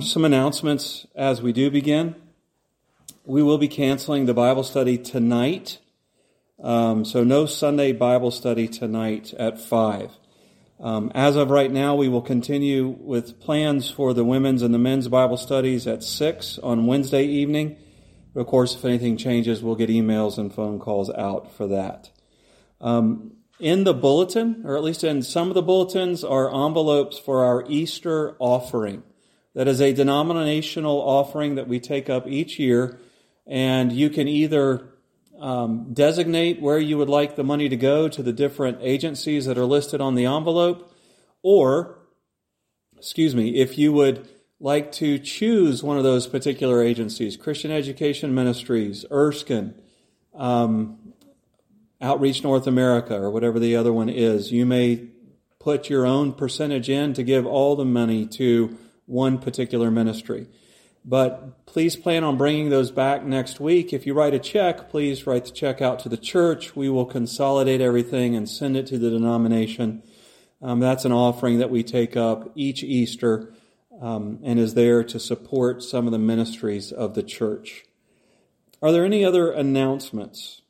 Um, some announcements as we do begin. We will be canceling the Bible study tonight. Um, so, no Sunday Bible study tonight at 5. Um, as of right now, we will continue with plans for the women's and the men's Bible studies at 6 on Wednesday evening. Of course, if anything changes, we'll get emails and phone calls out for that. Um, in the bulletin, or at least in some of the bulletins, are envelopes for our Easter offering. That is a denominational offering that we take up each year, and you can either um, designate where you would like the money to go to the different agencies that are listed on the envelope, or, excuse me, if you would like to choose one of those particular agencies, Christian Education Ministries, Erskine, um, Outreach North America, or whatever the other one is, you may put your own percentage in to give all the money to one particular ministry. But please plan on bringing those back next week. If you write a check, please write the check out to the church. We will consolidate everything and send it to the denomination. Um, that's an offering that we take up each Easter um, and is there to support some of the ministries of the church. Are there any other announcements?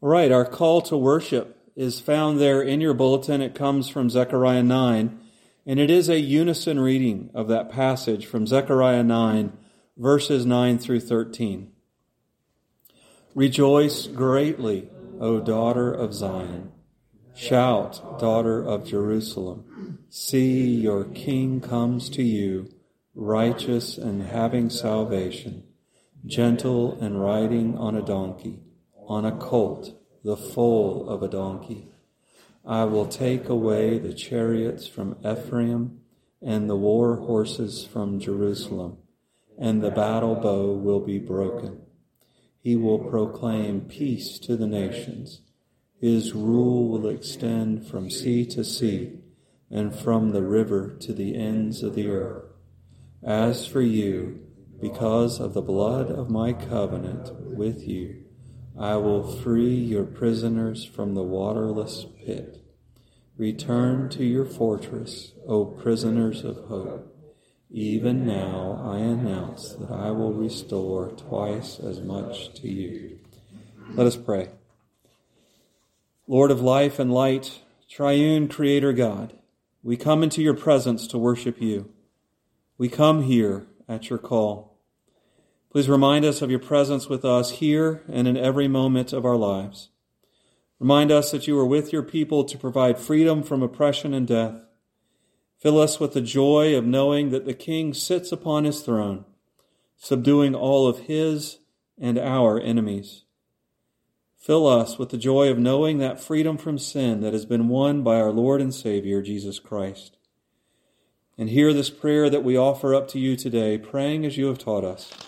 All right, our call to worship is found there in your bulletin. It comes from Zechariah 9, and it is a unison reading of that passage from Zechariah 9, verses 9 through 13. Rejoice greatly, O daughter of Zion. Shout, daughter of Jerusalem. See, your king comes to you, righteous and having salvation, gentle and riding on a donkey on a colt, the foal of a donkey. I will take away the chariots from Ephraim and the war horses from Jerusalem, and the battle bow will be broken. He will proclaim peace to the nations. His rule will extend from sea to sea and from the river to the ends of the earth. As for you, because of the blood of my covenant with you, I will free your prisoners from the waterless pit. Return to your fortress, O prisoners of hope. Even now I announce that I will restore twice as much to you. Let us pray. Lord of life and light, triune creator God, we come into your presence to worship you. We come here at your call. Please remind us of your presence with us here and in every moment of our lives. Remind us that you are with your people to provide freedom from oppression and death. Fill us with the joy of knowing that the King sits upon his throne, subduing all of his and our enemies. Fill us with the joy of knowing that freedom from sin that has been won by our Lord and Savior, Jesus Christ. And hear this prayer that we offer up to you today, praying as you have taught us.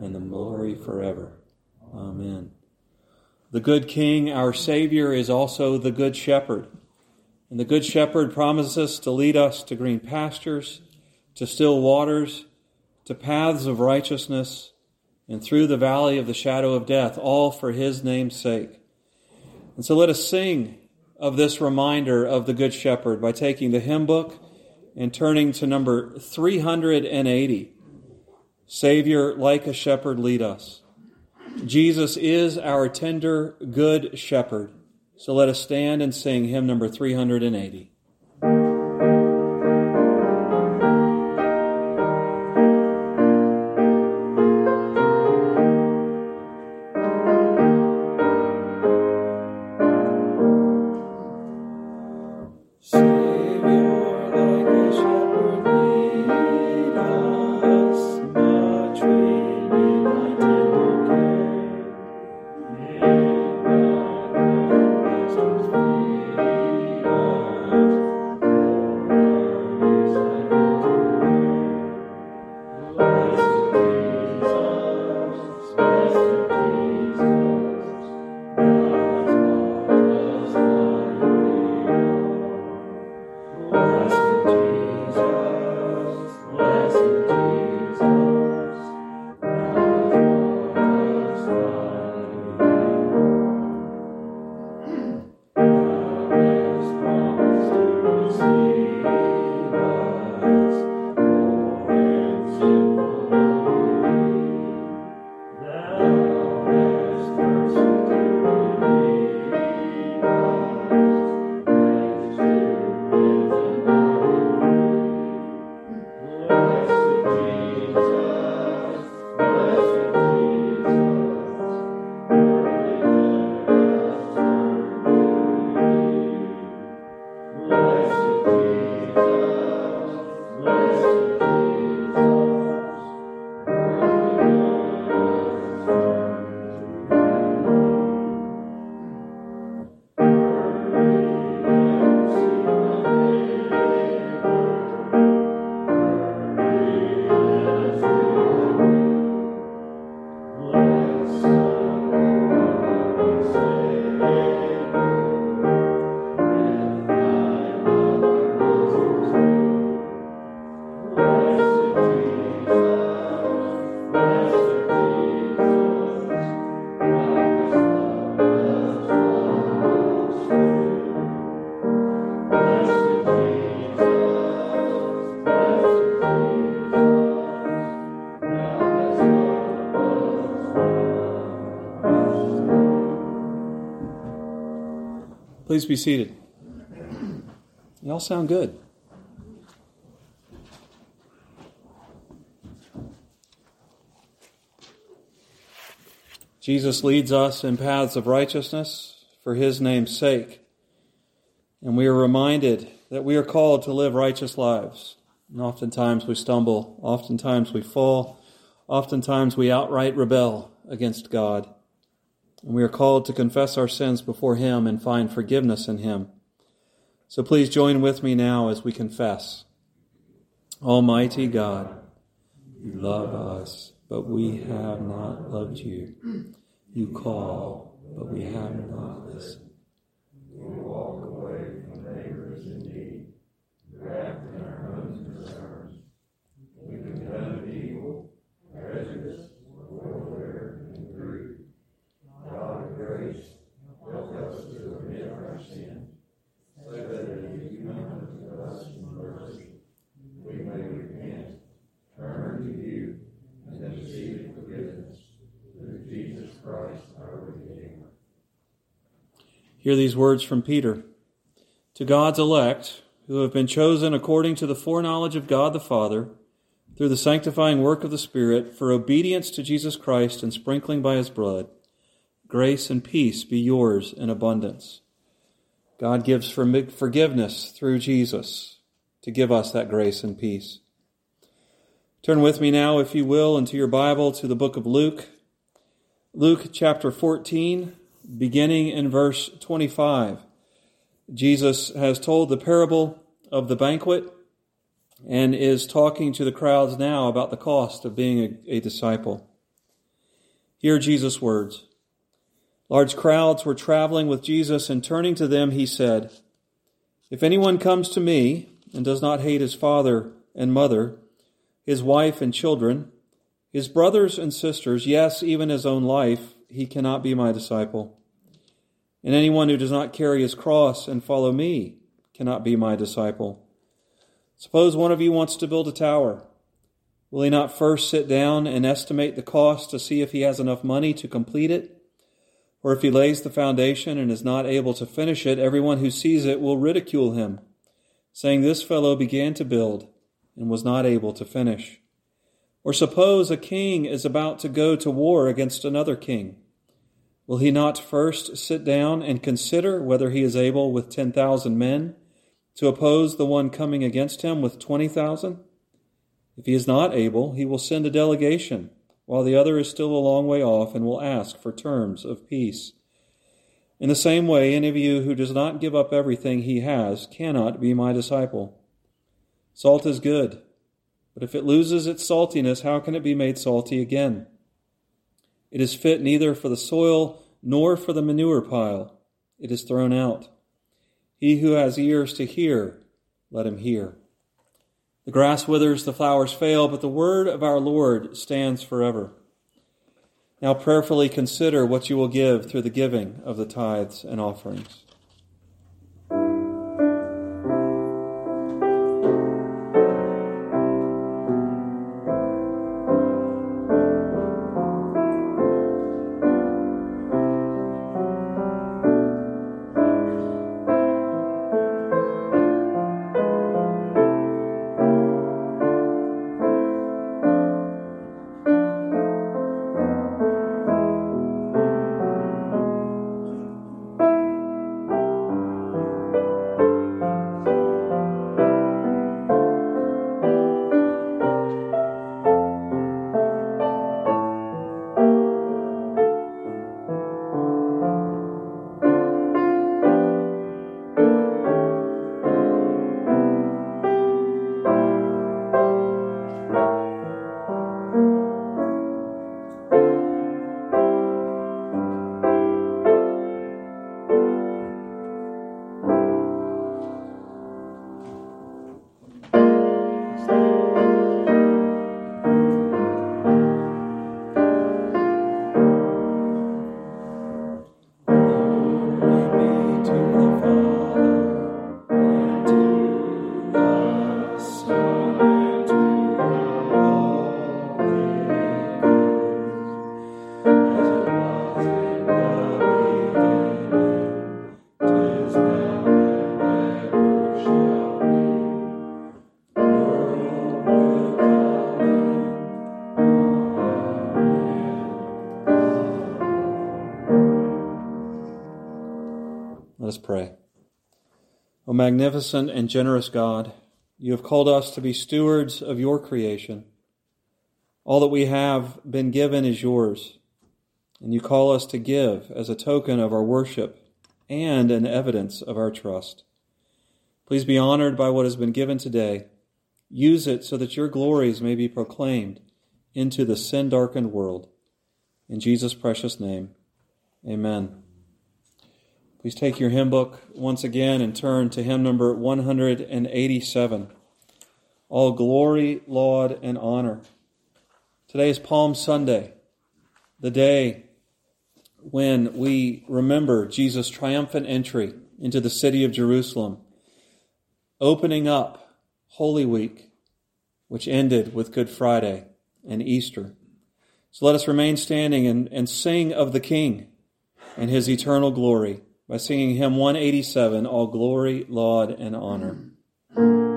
and the glory forever. Amen. The good King, our Savior, is also the good shepherd. And the good shepherd promises to lead us to green pastures, to still waters, to paths of righteousness, and through the valley of the shadow of death, all for his name's sake. And so let us sing of this reminder of the Good Shepherd by taking the hymn book and turning to number 380. Savior, like a shepherd, lead us. Jesus is our tender, good shepherd. So let us stand and sing hymn number 380. Please be seated. You all sound good. Jesus leads us in paths of righteousness for his name's sake. And we are reminded that we are called to live righteous lives. And oftentimes we stumble, oftentimes we fall, oftentimes we outright rebel against God. And we are called to confess our sins before Him and find forgiveness in Him. So please join with me now as we confess. Almighty God, you love us, but we have not loved you. You call, but we have not listened. We walk away from neighbors in need, wrapped in our own concerns. We condemn evil, prejudice, warfare, and greed. God of grace, help us to admit our sin, so that as you come to us in mercy, we may repent, turn to you, and receive forgiveness through Jesus Christ our Redeemer. Hear these words from Peter. To God's elect, who have been chosen according to the foreknowledge of God the Father, through the sanctifying work of the Spirit, for obedience to Jesus Christ and sprinkling by his blood, grace and peace be yours in abundance. God gives forgiveness through Jesus to give us that grace and peace. Turn with me now, if you will, into your Bible to the book of Luke. Luke chapter 14, beginning in verse 25. Jesus has told the parable of the banquet and is talking to the crowds now about the cost of being a, a disciple. Hear Jesus' words. Large crowds were traveling with Jesus, and turning to them, he said, If anyone comes to me and does not hate his father and mother, his wife and children, his brothers and sisters, yes, even his own life, he cannot be my disciple. And anyone who does not carry his cross and follow me cannot be my disciple. Suppose one of you wants to build a tower. Will he not first sit down and estimate the cost to see if he has enough money to complete it? Or if he lays the foundation and is not able to finish it, everyone who sees it will ridicule him, saying, This fellow began to build and was not able to finish. Or suppose a king is about to go to war against another king. Will he not first sit down and consider whether he is able with 10,000 men to oppose the one coming against him with 20,000? If he is not able, he will send a delegation while the other is still a long way off and will ask for terms of peace. In the same way, any of you who does not give up everything he has cannot be my disciple. Salt is good, but if it loses its saltiness, how can it be made salty again? It is fit neither for the soil nor for the manure pile. It is thrown out. He who has ears to hear, let him hear. The grass withers, the flowers fail, but the word of our Lord stands forever. Now prayerfully consider what you will give through the giving of the tithes and offerings. Magnificent and generous God, you have called us to be stewards of your creation. All that we have been given is yours, and you call us to give as a token of our worship and an evidence of our trust. Please be honored by what has been given today. Use it so that your glories may be proclaimed into the sin darkened world. In Jesus' precious name, amen. Please take your hymn book once again and turn to hymn number 187. All glory, laud, and honor. Today is Palm Sunday, the day when we remember Jesus' triumphant entry into the city of Jerusalem, opening up Holy Week, which ended with Good Friday and Easter. So let us remain standing and, and sing of the King and his eternal glory by singing hymn 187, All Glory, Laud, and Honor. Mm.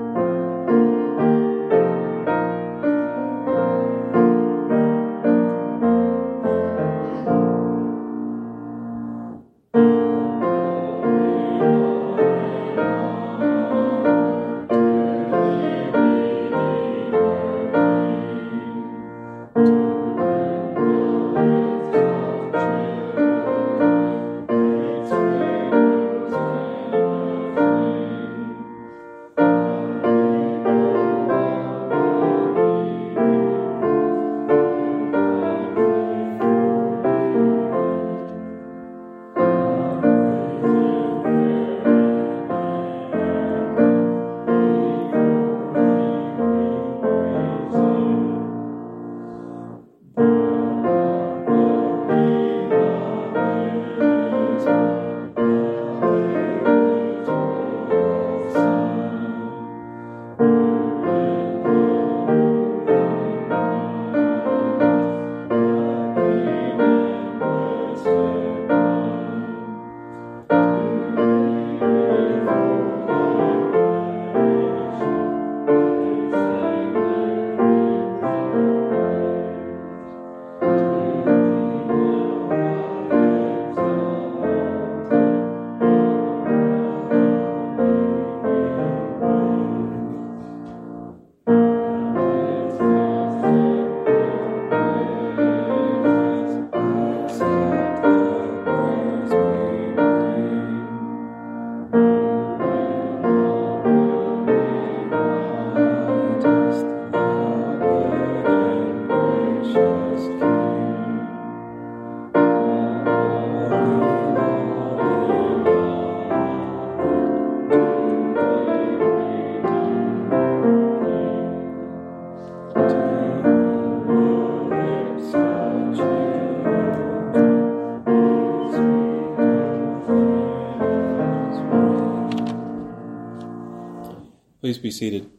Please be seated.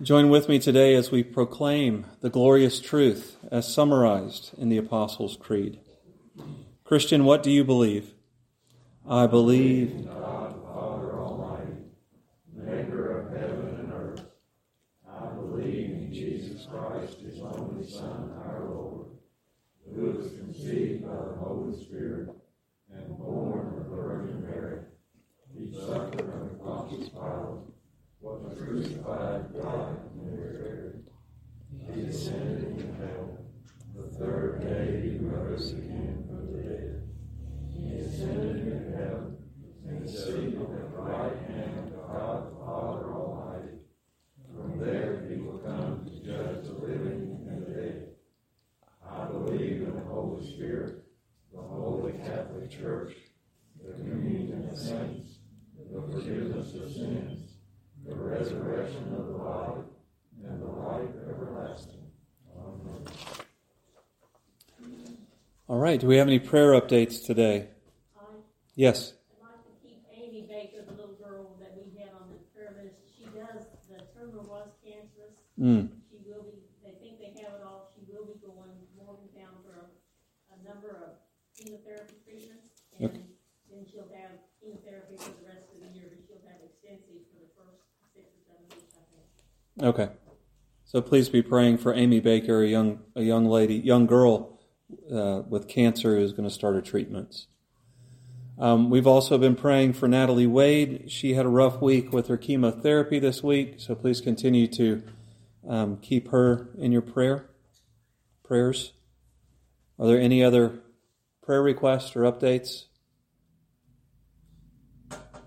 Join with me today as we proclaim the glorious truth as summarized in the Apostles' Creed. Christian, what do you believe? I believe right. Do we have any prayer updates today? yes. I'd like to keep Amy Baker, the little girl that we had on the prayer list. She does, the tumor was cancerous. Mm. She will be, they think they have it all. She will be going to Morgantown for a, a number of chemotherapy treatments. And Okay. then she'll have chemotherapy for the rest of the year, but she'll have extensive for the first six or seven weeks, I think. Okay. So please be praying for Amy Baker, a young, a young lady, young girl uh, with cancer who's going to start her treatments. Um, we've also been praying for Natalie Wade. She had a rough week with her chemotherapy this week, so please continue to um, keep her in your prayer prayers. Are there any other prayer requests or updates?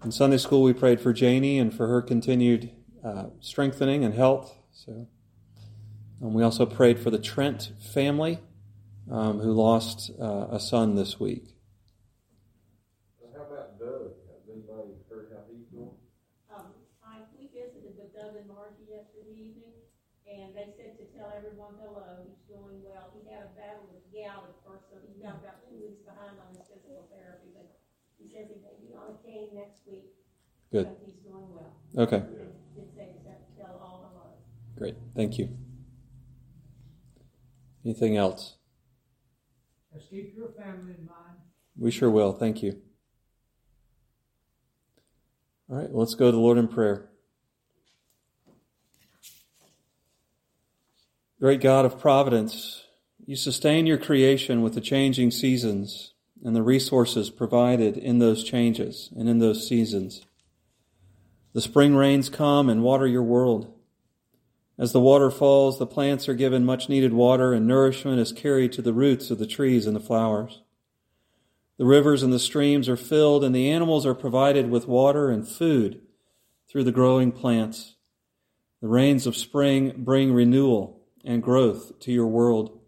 In Sunday school, we prayed for Janie and for her continued uh, strengthening and health. So, um, we also prayed for the Trent family um, who lost uh, a son this week. How about Doug? Has anybody heard how he's doing? Um, I, we visited with Doug and Margie yesterday evening, and they said to tell everyone hello, he's doing well. He had a battle with gout at first, so he's now about two weeks behind on his physical therapy, but he says he may be on a cane next week. Good. But he's doing well. Okay, Did did say to tell all hello. great. Thank you. Anything else? Family in mind. We sure will. Thank you. All right, let's go to the Lord in prayer. Great God of providence, you sustain your creation with the changing seasons and the resources provided in those changes and in those seasons. The spring rains come and water your world. As the water falls, the plants are given much needed water and nourishment is carried to the roots of the trees and the flowers. The rivers and the streams are filled and the animals are provided with water and food through the growing plants. The rains of spring bring renewal and growth to your world.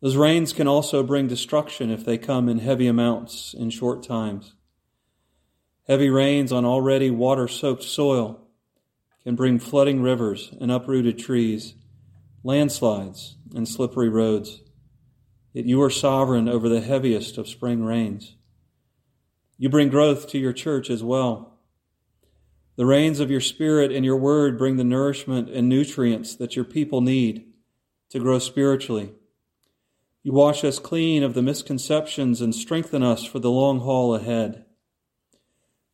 Those rains can also bring destruction if they come in heavy amounts in short times. Heavy rains on already water soaked soil can bring flooding rivers and uprooted trees, landslides and slippery roads. Yet you are sovereign over the heaviest of spring rains. You bring growth to your church as well. The rains of your spirit and your word bring the nourishment and nutrients that your people need to grow spiritually. You wash us clean of the misconceptions and strengthen us for the long haul ahead.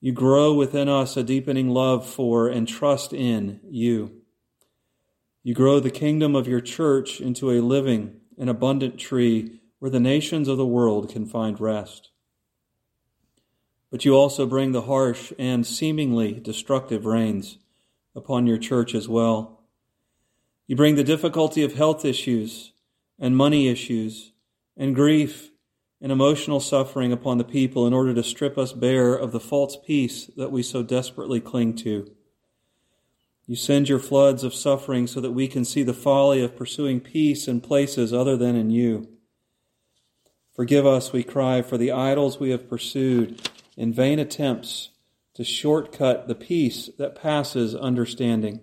You grow within us a deepening love for and trust in you. You grow the kingdom of your church into a living and abundant tree where the nations of the world can find rest. But you also bring the harsh and seemingly destructive rains upon your church as well. You bring the difficulty of health issues and money issues and grief and emotional suffering upon the people in order to strip us bare of the false peace that we so desperately cling to. You send your floods of suffering so that we can see the folly of pursuing peace in places other than in you. Forgive us, we cry, for the idols we have pursued in vain attempts to shortcut the peace that passes understanding.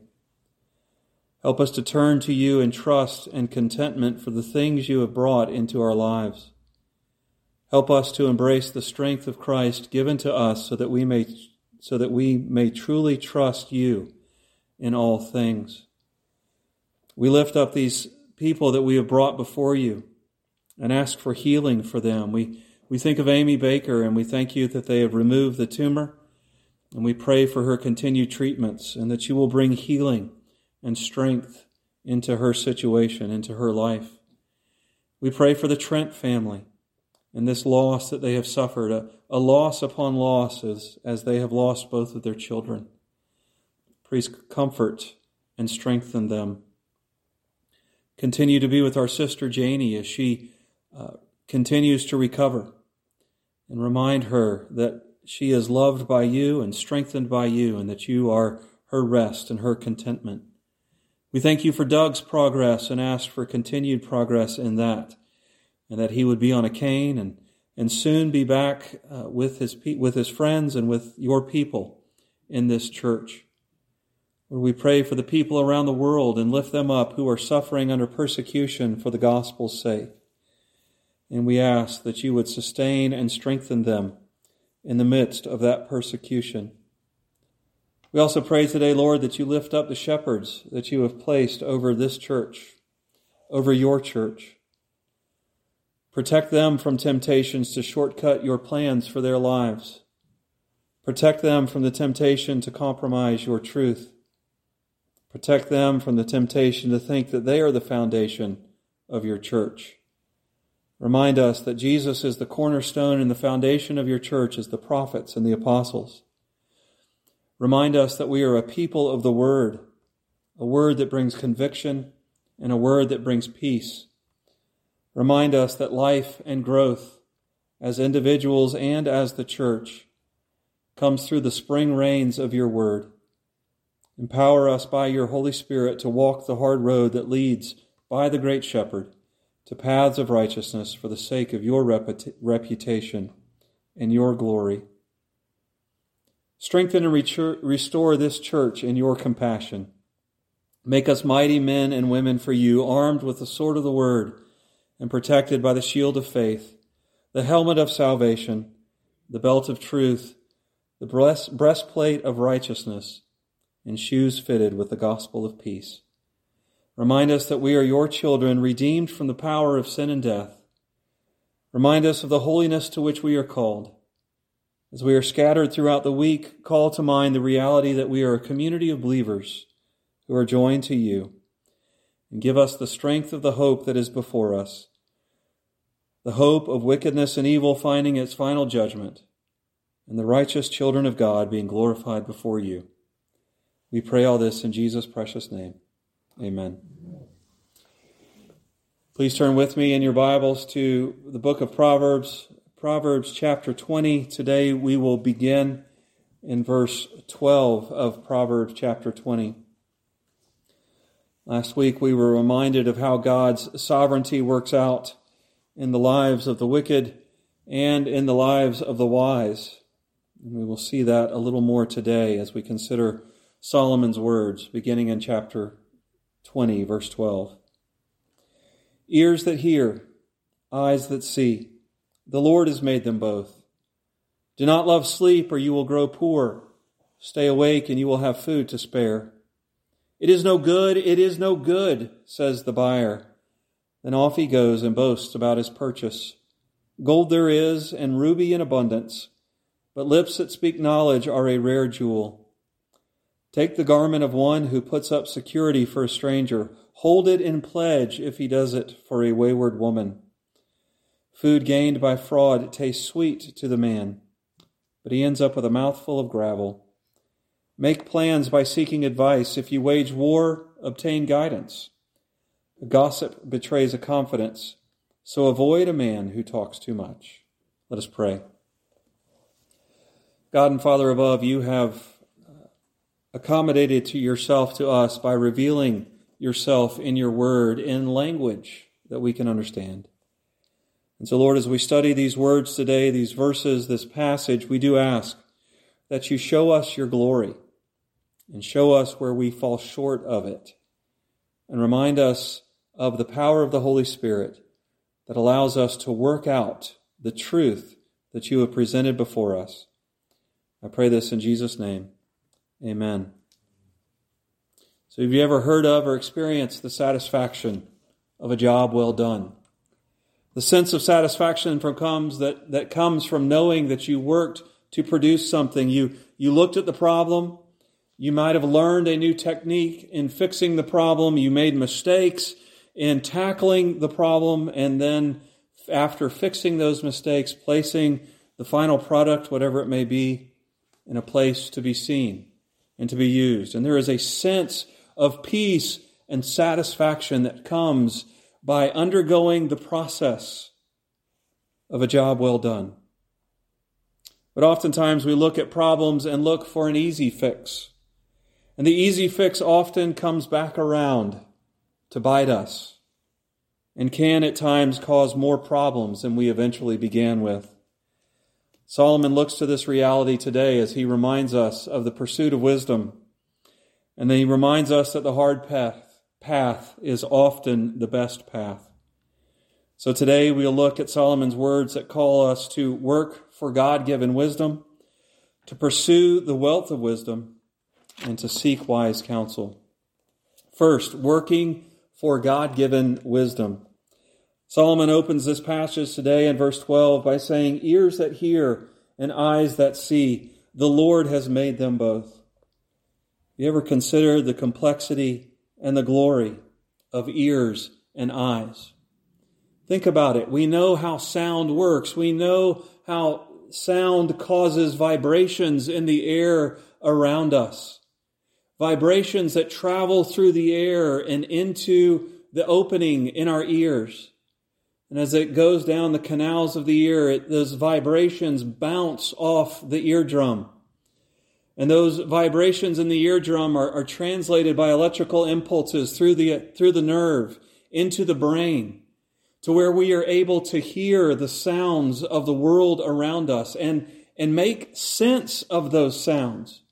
Help us to turn to you in trust and contentment for the things you have brought into our lives. Help us to embrace the strength of Christ given to us so that we may, so that we may truly trust you in all things. We lift up these people that we have brought before you and ask for healing for them. We, we think of Amy Baker and we thank you that they have removed the tumor and we pray for her continued treatments and that you will bring healing and strength into her situation, into her life. We pray for the Trent family and this loss that they have suffered, a, a loss upon loss as, as they have lost both of their children. Please comfort and strengthen them. Continue to be with our sister Janie as she uh, continues to recover and remind her that she is loved by you and strengthened by you and that you are her rest and her contentment. We thank you for Doug's progress and ask for continued progress in that and that he would be on a cane and, and soon be back uh, with, his, with his friends and with your people in this church. Lord, we pray for the people around the world and lift them up who are suffering under persecution for the gospel's sake. And we ask that you would sustain and strengthen them in the midst of that persecution. We also pray today, Lord, that you lift up the shepherds that you have placed over this church, over your church. Protect them from temptations to shortcut your plans for their lives. Protect them from the temptation to compromise your truth. Protect them from the temptation to think that they are the foundation of your church. Remind us that Jesus is the cornerstone and the foundation of your church as the prophets and the apostles. Remind us that we are a people of the Word, a word that brings conviction and a word that brings peace. Remind us that life and growth, as individuals and as the church, comes through the spring rains of your Word. Empower us by your Holy Spirit to walk the hard road that leads by the Great Shepherd to paths of righteousness for the sake of your reputation and your glory. Strengthen and restore this church in your compassion. Make us mighty men and women for you, armed with the sword of the word and protected by the shield of faith, the helmet of salvation, the belt of truth, the breastplate of righteousness, and shoes fitted with the gospel of peace. Remind us that we are your children, redeemed from the power of sin and death. Remind us of the holiness to which we are called. As we are scattered throughout the week, call to mind the reality that we are a community of believers who are joined to you. And give us the strength of the hope that is before us, the hope of wickedness and evil finding its final judgment, and the righteous children of God being glorified before you. We pray all this in Jesus' precious name. Amen. Please turn with me in your Bibles to the book of Proverbs, Proverbs chapter 20. Today we will begin in verse 12 of Proverbs chapter 20. Last week we were reminded of how God's sovereignty works out in the lives of the wicked and in the lives of the wise. And we will see that a little more today as we consider Solomon's words, beginning in chapter 20, verse 12. Ears that hear, eyes that see, the Lord has made them both. Do not love sleep, or you will grow poor. Stay awake, and you will have food to spare. It is no good, it is no good, says the buyer. Then off he goes and boasts about his purchase. Gold there is, and ruby in abundance, but lips that speak knowledge are a rare jewel. Take the garment of one who puts up security for a stranger. Hold it in pledge if he does it for a wayward woman. Food gained by fraud tastes sweet to the man, but he ends up with a mouthful of gravel. Make plans by seeking advice. If you wage war, obtain guidance. Gossip betrays a confidence, so avoid a man who talks too much. Let us pray. God and Father above, you have uh, accommodated to yourself to us by revealing yourself in your word in language that we can understand. And so, Lord, as we study these words today, these verses, this passage, we do ask that you show us your glory and show us where we fall short of it and remind us of the power of the Holy Spirit that allows us to work out the truth that you have presented before us. I pray this in Jesus' name. Amen. So, have you ever heard of or experienced the satisfaction of a job well done? The sense of satisfaction from comes that, that comes from knowing that you worked to produce something. You, you looked at the problem. You might have learned a new technique in fixing the problem. You made mistakes in tackling the problem. And then after fixing those mistakes, placing the final product, whatever it may be, in a place to be seen and to be used. And there is a sense of peace and satisfaction that comes by undergoing the process of a job well done. But oftentimes we look at problems and look for an easy fix. And the easy fix often comes back around to bite us and can at times cause more problems than we eventually began with. Solomon looks to this reality today as he reminds us of the pursuit of wisdom. And then he reminds us that the hard path, path is often the best path. So today we'll look at Solomon's words that call us to work for God given wisdom, to pursue the wealth of wisdom, and to seek wise counsel. First, working for God given wisdom. Solomon opens this passage today in verse 12 by saying, Ears that hear and eyes that see, the Lord has made them both. You ever consider the complexity and the glory of ears and eyes? Think about it. We know how sound works. We know how sound causes vibrations in the air around us. Vibrations that travel through the air and into the opening in our ears. And as it goes down the canals of the ear, it, those vibrations bounce off the eardrum. And those vibrations in the eardrum are, are translated by electrical impulses through the, through the nerve into the brain to where we are able to hear the sounds of the world around us and, and make sense of those sounds.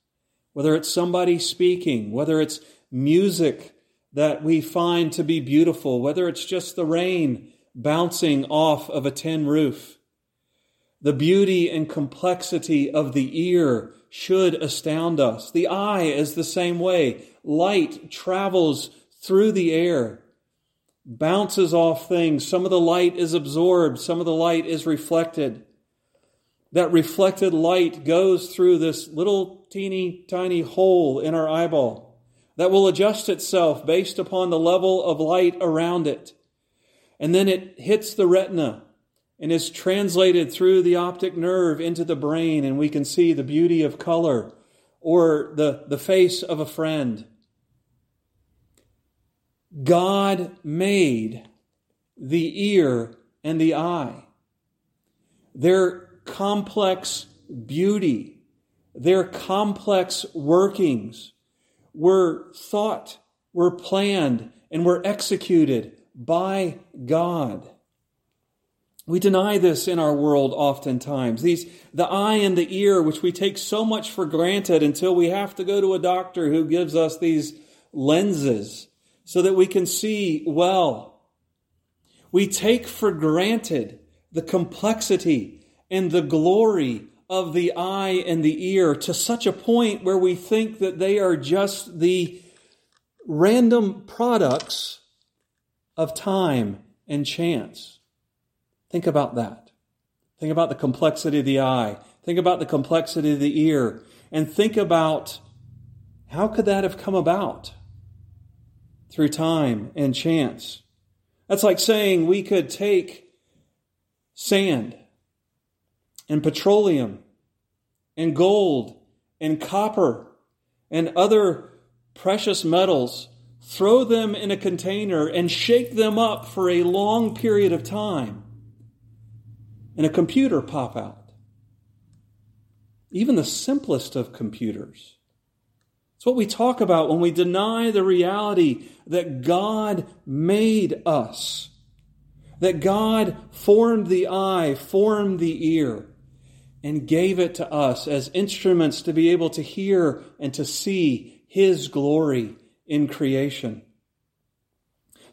Whether it's somebody speaking, whether it's music that we find to be beautiful, whether it's just the rain bouncing off of a tin roof. The beauty and complexity of the ear should astound us. The eye is the same way. Light travels through the air bounces off things. Some of the light is absorbed, some of the light is reflected. That reflected light goes through this little teeny tiny hole in our eyeball that will adjust itself based upon the level of light around it. And then it hits the retina and is translated through the optic nerve into the brain, and we can see the beauty of color or the, the face of a friend God made the ear and the eye. Their complex beauty, their complex workings were thought, were planned, and were executed by God. We deny this in our world oftentimes. These, the eye and the ear, which we take so much for granted until we have to go to a doctor who gives us these lenses so that we can see well. We take for granted the complexity and the glory of the eye and the ear to such a point where we think that they are just the random products of time and chance. Think about that. Think about the complexity of the eye. Think about the complexity of the ear. And think about how could that have come about? through time and chance. That's like saying we could take sand and petroleum and gold and copper and other precious metals, throw them in a container and shake them up for a long period of time, and a computer pop out. Even the simplest of computers it's what we talk about when we deny the reality that God made us, that God formed the eye, formed the ear, and gave it to us as instruments to be able to hear and to see His glory in creation.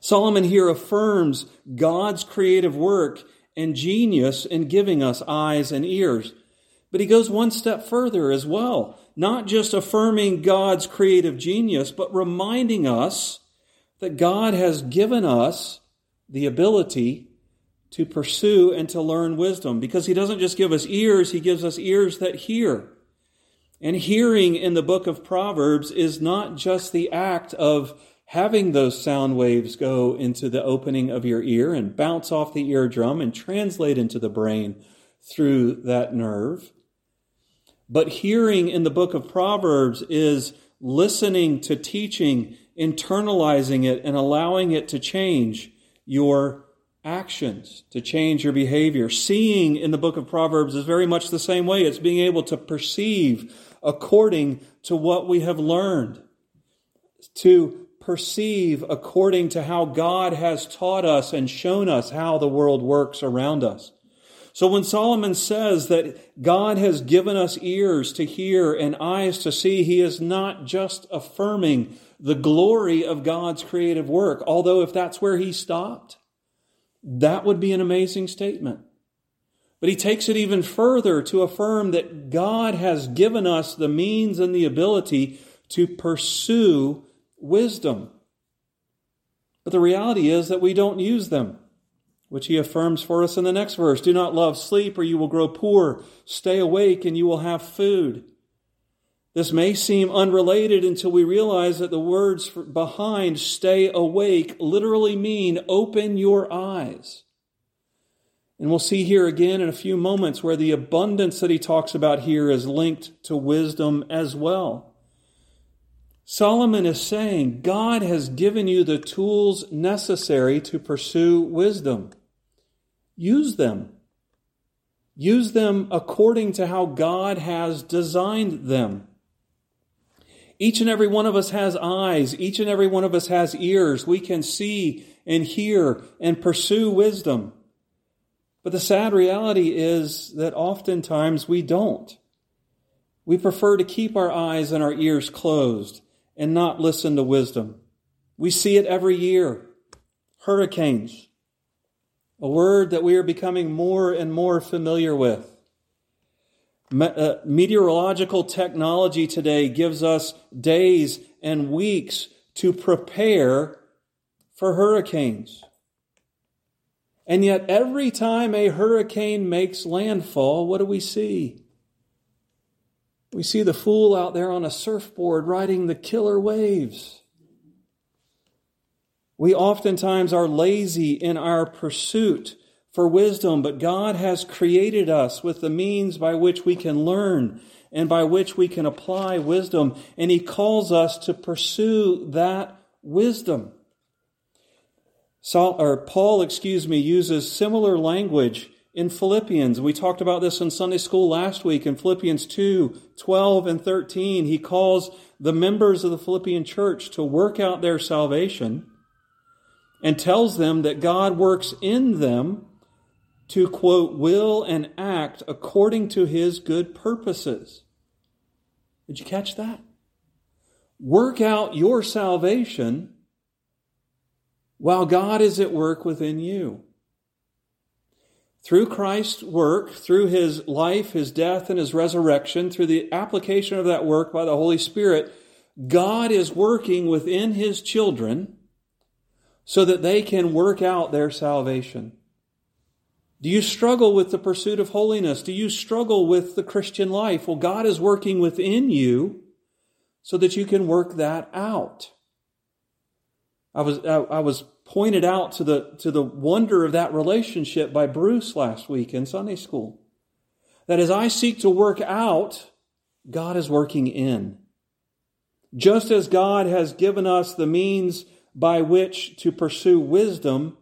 Solomon here affirms God's creative work and genius in giving us eyes and ears. But he goes one step further as well, not just affirming God's creative genius, but reminding us that God has given us the ability to pursue and to learn wisdom because he doesn't just give us ears, he gives us ears that hear. And hearing in the book of Proverbs is not just the act of having those sound waves go into the opening of your ear and bounce off the eardrum and translate into the brain through that nerve. But hearing in the book of Proverbs is listening to teaching, internalizing it, and allowing it to change your actions, to change your behavior. Seeing in the book of Proverbs is very much the same way. It's being able to perceive according to what we have learned, to perceive according to how God has taught us and shown us how the world works around us. So when Solomon says that God has given us ears to hear and eyes to see, he is not just affirming the glory of God's creative work, although if that's where he stopped, that would be an amazing statement. But he takes it even further to affirm that God has given us the means and the ability to pursue wisdom. But the reality is that we don't use them which he affirms for us in the next verse. Do not love sleep or you will grow poor. Stay awake and you will have food. This may seem unrelated until we realize that the words behind stay awake literally mean open your eyes. And we'll see here again in a few moments where the abundance that he talks about here is linked to wisdom as well. Solomon is saying God has given you the tools necessary to pursue wisdom. Use them. Use them according to how God has designed them. Each and every one of us has eyes. Each and every one of us has ears. We can see and hear and pursue wisdom. But the sad reality is that oftentimes we don't. We prefer to keep our eyes and our ears closed and not listen to wisdom. We see it every year. Hurricanes, a word that we are becoming more and more familiar with. Uh, meteorological technology today gives us days and weeks to prepare for hurricanes. And yet, every time a hurricane makes landfall, what do we see? We see the fool out there on a surfboard riding the killer waves. We oftentimes are lazy in our pursuit for wisdom, but God has created us with the means by which we can learn and by which we can apply wisdom, and He calls us to pursue that wisdom. Saul, or Paul, excuse me, uses similar language in Philippians. We talked about this in Sunday school last week in Philippians 2, 12 and 13. He calls the members of the Philippian church to work out their salvation and tells them that God works in them to quote, will and act according to his good purposes. Did you catch that? Work out your salvation while God is at work within you. Through Christ's work, through his life, his death, and his resurrection, through the application of that work by the Holy Spirit, God is working within his children so that they can work out their salvation. Do you struggle with the pursuit of holiness? Do you struggle with the Christian life? Well, God is working within you so that you can work that out. I was, I was pointed out to the, to the wonder of that relationship by Bruce last week in Sunday school. That as I seek to work out, God is working in. Just as God has given us the means by which to pursue wisdom,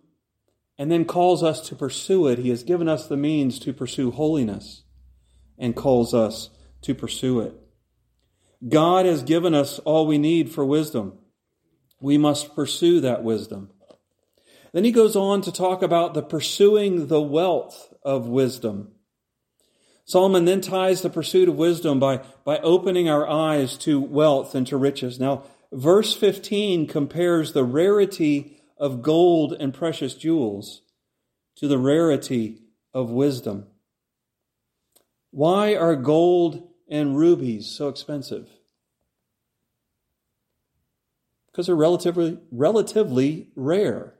and then calls us to pursue it. He has given us the means to pursue holiness and calls us to pursue it. God has given us all we need for wisdom. We must pursue that wisdom. Then he goes on to talk about the pursuing the wealth of wisdom. Solomon then ties the pursuit of wisdom by, by opening our eyes to wealth and to riches. Now, verse 15 compares the rarity of gold and precious jewels to the rarity of wisdom. Why are gold and rubies so expensive? Because they're relatively, relatively rare.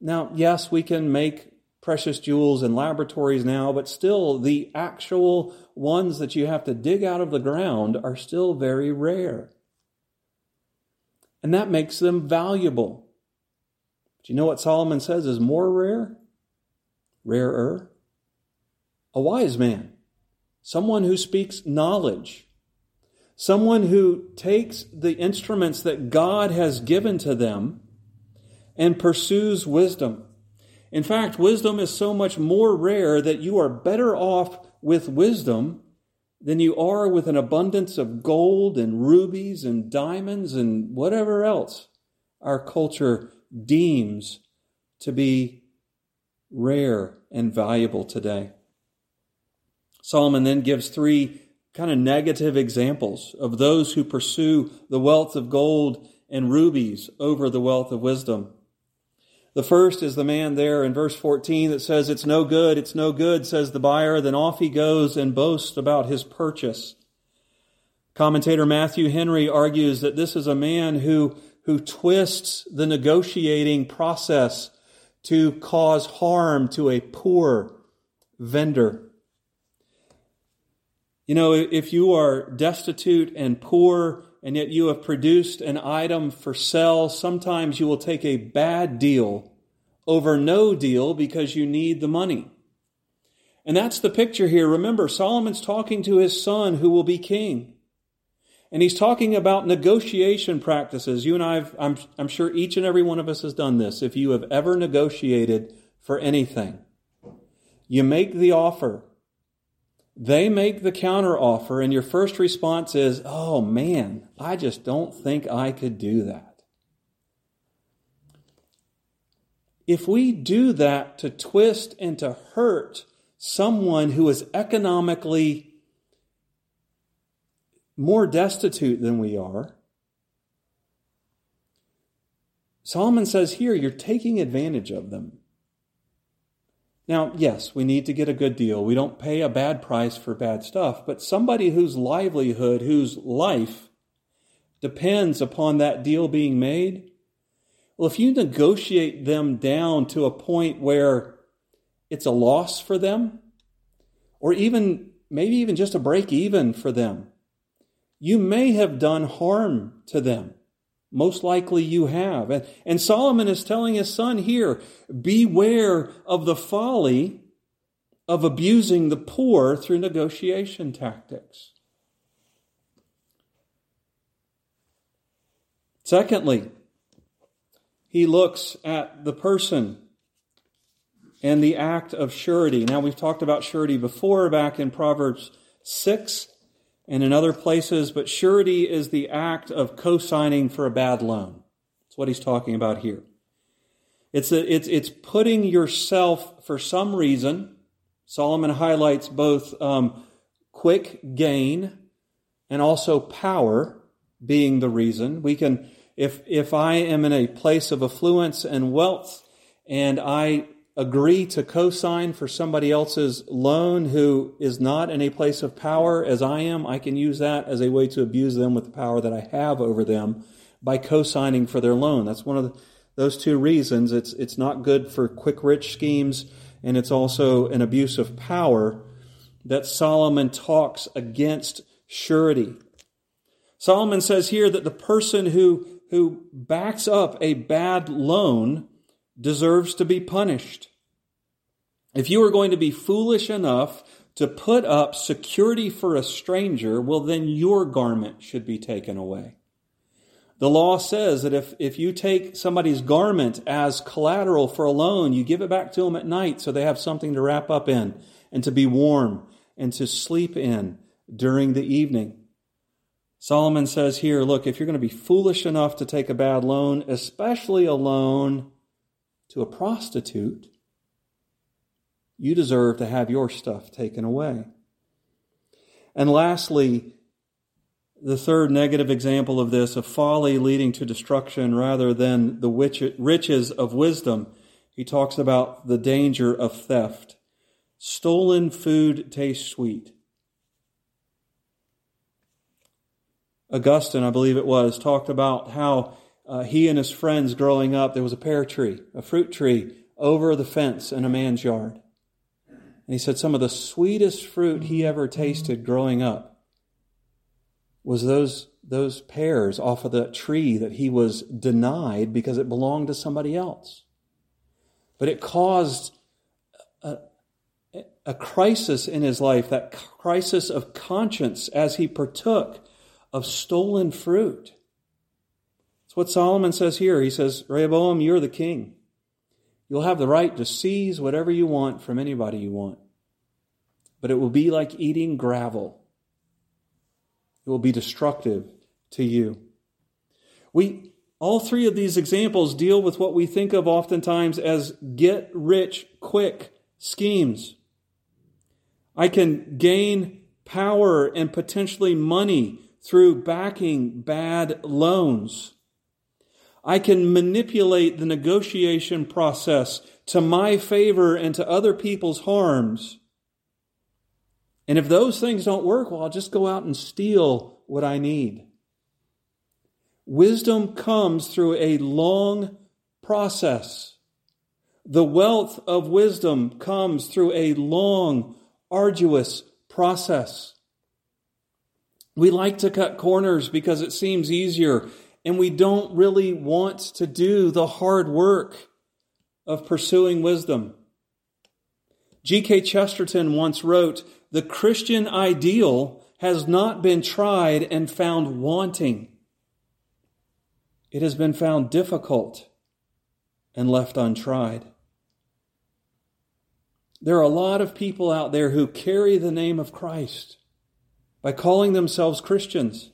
Now, yes, we can make precious jewels in laboratories now, but still, the actual ones that you have to dig out of the ground are still very rare. And that makes them valuable. Do you know what Solomon says is more rare? Rarer? A wise man. Someone who speaks knowledge. Someone who takes the instruments that God has given to them and pursues wisdom. In fact, wisdom is so much more rare that you are better off with wisdom than you are with an abundance of gold and rubies and diamonds and whatever else our culture deems to be rare and valuable today. Solomon then gives three kind of negative examples of those who pursue the wealth of gold and rubies over the wealth of wisdom. The first is the man there in verse 14 that says, It's no good, it's no good, says the buyer. Then off he goes and boasts about his purchase. Commentator Matthew Henry argues that this is a man who who twists the negotiating process to cause harm to a poor vendor. You know, if you are destitute and poor and yet you have produced an item for sale, sometimes you will take a bad deal over no deal because you need the money. And that's the picture here. Remember, Solomon's talking to his son who will be king. And he's talking about negotiation practices. You and I, I'm, I'm sure each and every one of us has done this. If you have ever negotiated for anything, you make the offer. They make the counter offer, and your first response is, Oh man, I just don't think I could do that. If we do that to twist and to hurt someone who is economically more destitute than we are, Solomon says here, you're taking advantage of them. Now, yes, we need to get a good deal. We don't pay a bad price for bad stuff, but somebody whose livelihood, whose life depends upon that deal being made, well, if you negotiate them down to a point where it's a loss for them, or even maybe even just a break even for them. You may have done harm to them. Most likely you have. And, and Solomon is telling his son here beware of the folly of abusing the poor through negotiation tactics. Secondly, he looks at the person and the act of surety. Now, we've talked about surety before back in Proverbs 6 and in other places, but surety is the act of co signing for a bad loan. That's what he's talking about here. It's, a, it's, it's putting yourself for some reason. Solomon highlights both um, quick gain and also power being the reason. We can, if, if I am in a place of affluence and wealth and I agree to co-sign for somebody else's loan who is not in a place of power as I am, I can use that as a way to abuse them with the power that I have over them by co-signing for their loan. That's one of the, those two reasons. It's, it's not good for quick rich schemes and it's also an abuse of power that Solomon talks against surety. Solomon says here that the person who, who backs up a bad loan deserves to be punished. If you are going to be foolish enough to put up security for a stranger, well, then your garment should be taken away. The law says that if, if you take somebody's garment as collateral for a loan, you give it back to them at night so they have something to wrap up in and to be warm and to sleep in during the evening. Solomon says here, look, if you're going to be foolish enough to take a bad loan, especially a loan to a prostitute, you deserve to have your stuff taken away. And lastly, the third negative example of this, of folly leading to destruction rather than the riches of wisdom, he talks about the danger of theft. Stolen food tastes sweet. Augustine, I believe it was, talked about how uh, he and his friends growing up, there was a pear tree, a fruit tree, over the fence in a man's yard. And he said some of the sweetest fruit he ever tasted growing up was those, those pears off of the tree that he was denied because it belonged to somebody else. But it caused a, a crisis in his life, that crisis of conscience as he partook of stolen fruit. It's what Solomon says here. He says, Rehoboam, you're the king. You'll have the right to seize whatever you want from anybody you want. But it will be like eating gravel. It will be destructive to you. We, all three of these examples deal with what we think of oftentimes as get rich quick schemes. I can gain power and potentially money through backing bad loans. I can manipulate the negotiation process to my favor and to other people's harms. And if those things don't work, well, I'll just go out and steal what I need. Wisdom comes through a long process. The wealth of wisdom comes through a long, arduous process. We like to cut corners because it seems easier, and we don't really want to do the hard work of pursuing wisdom. G.K. Chesterton once wrote, The Christian ideal has not been tried and found wanting. It has been found difficult and left untried. There are a lot of people out there who carry the name of Christ by calling themselves Christians.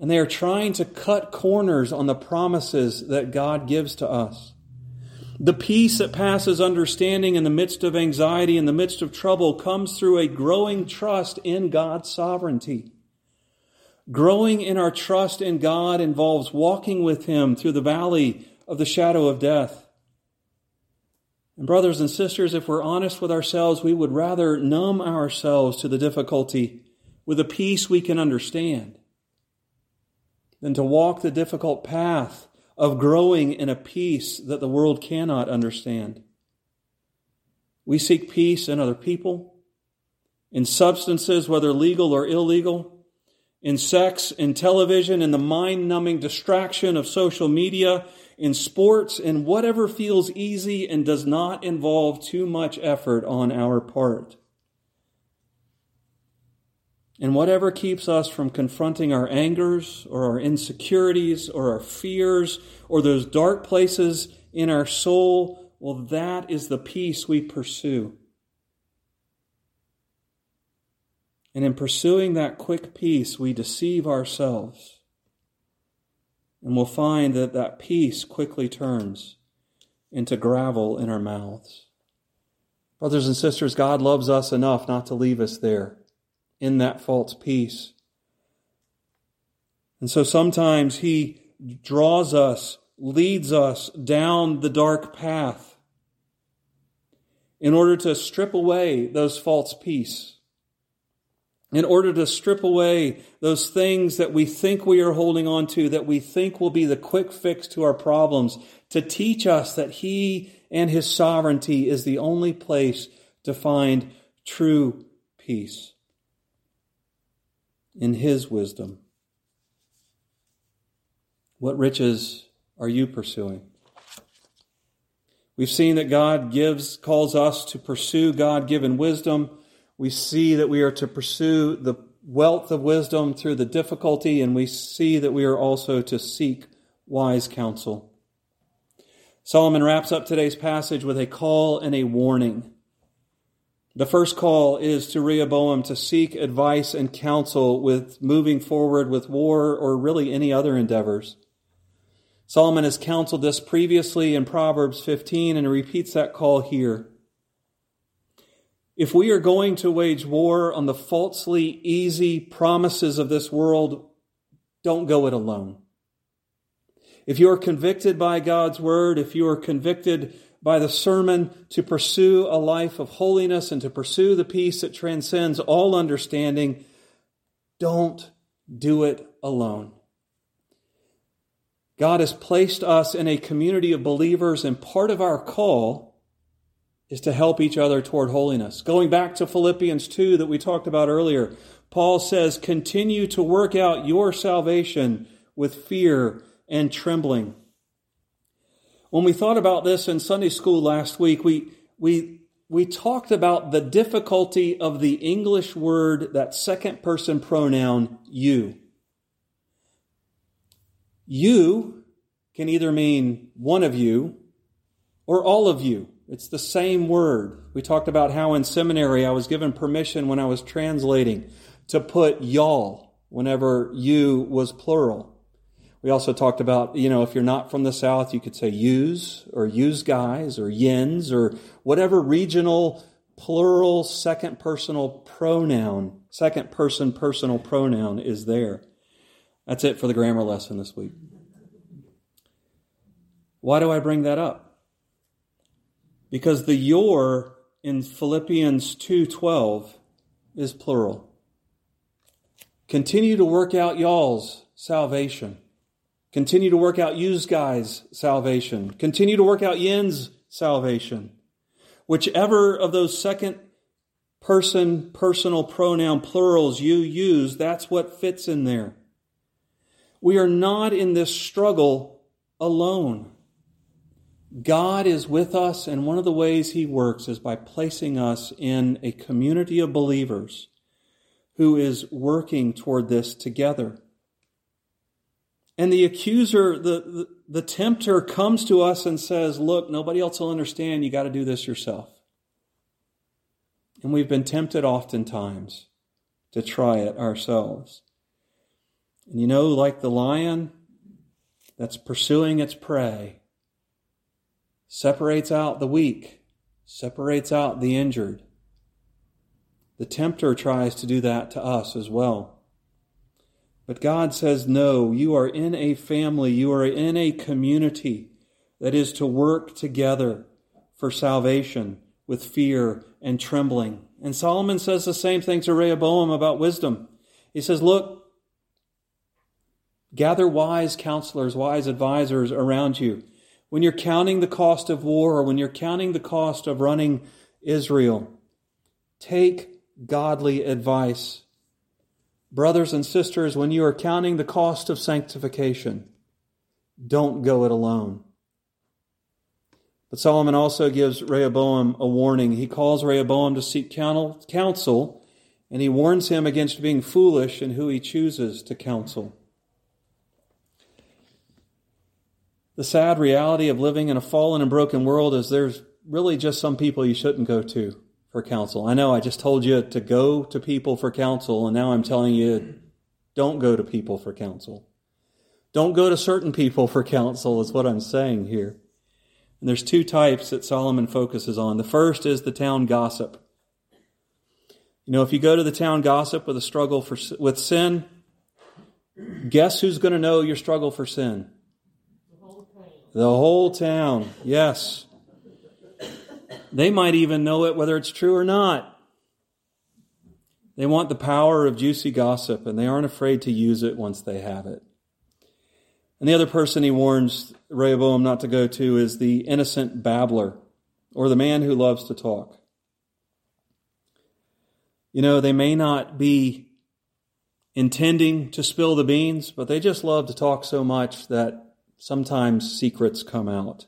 And they are trying to cut corners on the promises that God gives to us. The peace that passes understanding in the midst of anxiety, in the midst of trouble, comes through a growing trust in God's sovereignty. Growing in our trust in God involves walking with Him through the valley of the shadow of death. And, brothers and sisters, if we're honest with ourselves, we would rather numb ourselves to the difficulty with a peace we can understand than to walk the difficult path of growing in a peace that the world cannot understand. We seek peace in other people, in substances, whether legal or illegal, in sex, in television, in the mind numbing distraction of social media, in sports, in whatever feels easy and does not involve too much effort on our part. And whatever keeps us from confronting our angers or our insecurities or our fears or those dark places in our soul, well, that is the peace we pursue. And in pursuing that quick peace, we deceive ourselves. And we'll find that that peace quickly turns into gravel in our mouths. Brothers and sisters, God loves us enough not to leave us there in that false peace. And so sometimes He draws us, leads us down the dark path in order to strip away those false peace, in order to strip away those things that we think we are holding on to, that we think will be the quick fix to our problems, to teach us that He and His sovereignty is the only place to find true peace in His wisdom. What riches are you pursuing? We've seen that God gives, calls us to pursue God given wisdom. We see that we are to pursue the wealth of wisdom through the difficulty, and we see that we are also to seek wise counsel. Solomon wraps up today's passage with a call and a warning. The first call is to Rehoboam to seek advice and counsel with moving forward with war or really any other endeavors. Solomon has counseled this previously in Proverbs 15 and repeats that call here. If we are going to wage war on the falsely easy promises of this world, don't go it alone. If you are convicted by God's word, if you are convicted by the sermon to pursue a life of holiness and to pursue the peace that transcends all understanding, don't do it alone. God has placed us in a community of believers, and part of our call is to help each other toward holiness. Going back to Philippians 2 that we talked about earlier, Paul says, Continue to work out your salvation with fear and trembling. When we thought about this in Sunday school last week, we, we, we talked about the difficulty of the English word, that second person pronoun, you. You can either mean one of you or all of you. It's the same word. We talked about how in seminary I was given permission when I was translating to put y'all whenever you was plural. We also talked about, you know, if you're not from the South, you could say use or use guys or yins or whatever regional plural second personal pronoun, second person personal pronoun is there. That's it for the grammar lesson this week. Why do I bring that up? Because the your in Philippians 2:12 is plural. Continue to work out y'all's salvation. Continue to work out use guys' salvation. Continue to work out yin's salvation. Whichever of those second person, personal pronoun plurals you use, that's what fits in there. We are not in this struggle alone. God is with us, and one of the ways He works is by placing us in a community of believers who is working toward this together. And the accuser, the, the, the tempter comes to us and says, Look, nobody else will understand. You got to do this yourself. And we've been tempted oftentimes to try it ourselves. And you know, like the lion that's pursuing its prey, separates out the weak, separates out the injured. The tempter tries to do that to us as well. But God says, no, you are in a family, you are in a community that is to work together for salvation with fear and trembling. And Solomon says the same thing to Rehoboam about wisdom. He says, look, gather wise counselors, wise advisors around you. When you're counting the cost of war when you're counting the cost of running Israel, take godly advice. Brothers and sisters, when you are counting the cost of sanctification, don't go it alone. But Solomon also gives Rehoboam a warning. He calls Rehoboam to seek counsel, and he warns him against being foolish in who he chooses to counsel. The sad reality of living in a fallen and broken world is there's really just some people you shouldn't go to for counsel. I know I just told you to go to people for counsel, and now I'm telling you don't go to people for counsel. Don't go to certain people for counsel, is what I'm saying here. And there's two types that Solomon focuses on. The first is the town gossip. You know, if you go to the town gossip with a struggle for, with sin, guess who's going to know your struggle for sin? The whole town, yes. They might even know it whether it's true or not. They want the power of juicy gossip and they aren't afraid to use it once they have it. And the other person he warns Rehoboam not to go to is the innocent babbler or the man who loves to talk. You know, they may not be intending to spill the beans, but they just love to talk so much that sometimes secrets come out.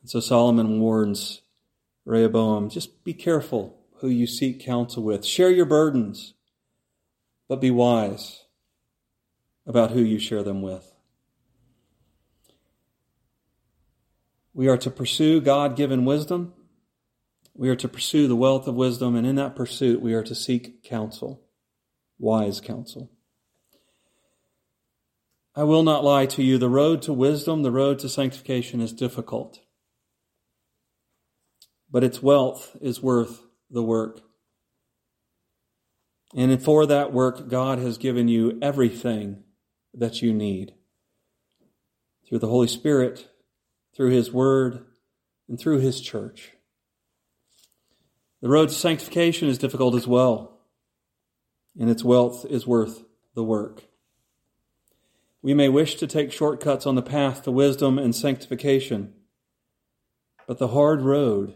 And so Solomon warns Rehoboam just be careful who you seek counsel with. Share your burdens, but be wise about who you share them with. We are to pursue God given wisdom. We are to pursue the wealth of wisdom, and in that pursuit, we are to seek counsel, wise counsel. I will not lie to you. The road to wisdom, the road to sanctification is difficult. But its wealth is worth the work. And for that work, God has given you everything that you need through the Holy Spirit, through His Word, and through His church. The road to sanctification is difficult as well, and its wealth is worth the work. We may wish to take shortcuts on the path to wisdom and sanctification, but the hard road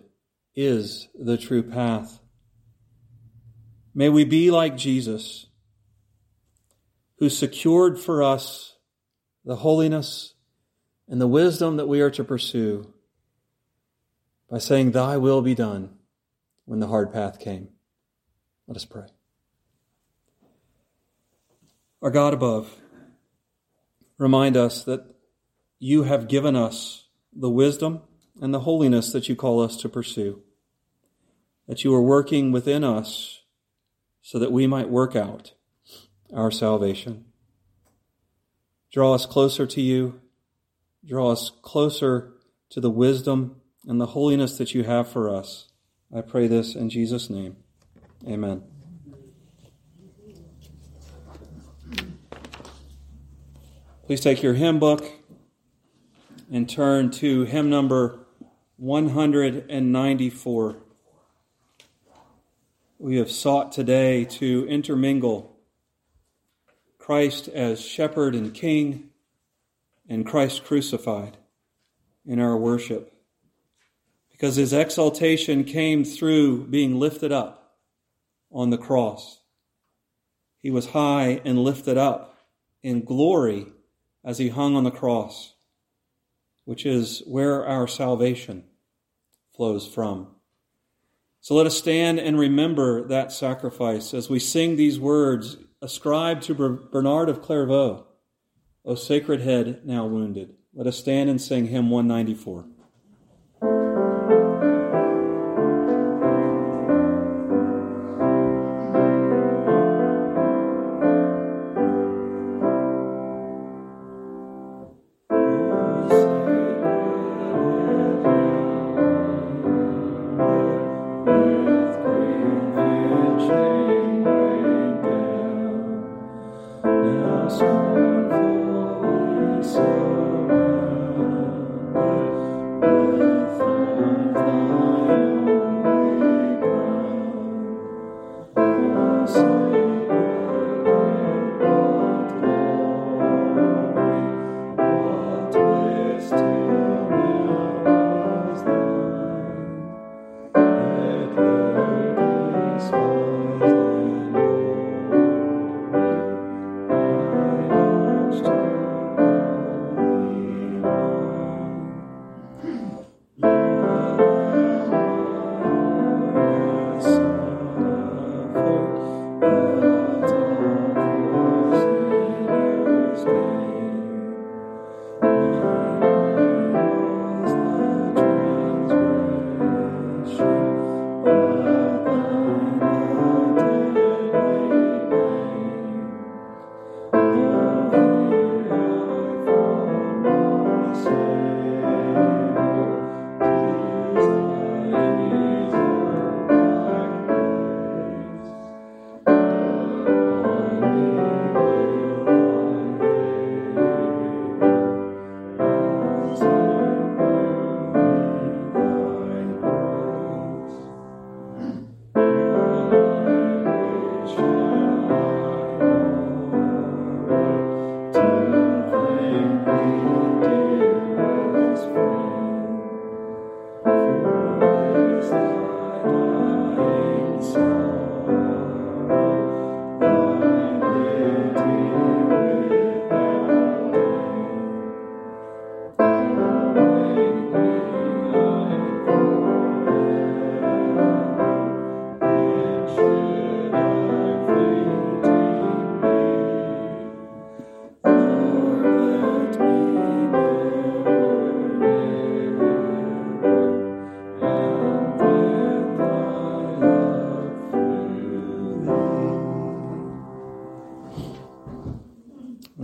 is the true path. May we be like Jesus, who secured for us the holiness and the wisdom that we are to pursue by saying, Thy will be done when the hard path came. Let us pray. Our God above, remind us that you have given us the wisdom and the holiness that you call us to pursue. That you are working within us so that we might work out our salvation. Draw us closer to you. Draw us closer to the wisdom and the holiness that you have for us. I pray this in Jesus' name. Amen. Please take your hymn book and turn to hymn number 194. We have sought today to intermingle Christ as shepherd and king and Christ crucified in our worship. Because his exaltation came through being lifted up on the cross. He was high and lifted up in glory as he hung on the cross, which is where our salvation flows from. So let us stand and remember that sacrifice as we sing these words ascribed to Bernard of Clairvaux, O sacred head now wounded. Let us stand and sing hymn 194.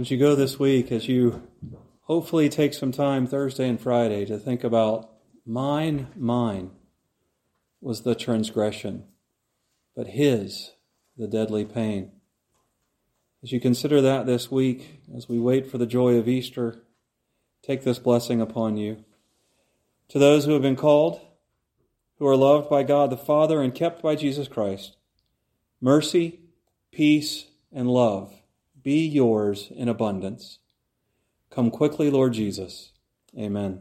As you go this week, as you hopefully take some time Thursday and Friday to think about mine, mine was the transgression, but his the deadly pain. As you consider that this week, as we wait for the joy of Easter, take this blessing upon you. To those who have been called, who are loved by God the Father and kept by Jesus Christ, mercy, peace, and love be yours in abundance. Come quickly, Lord Jesus. Amen.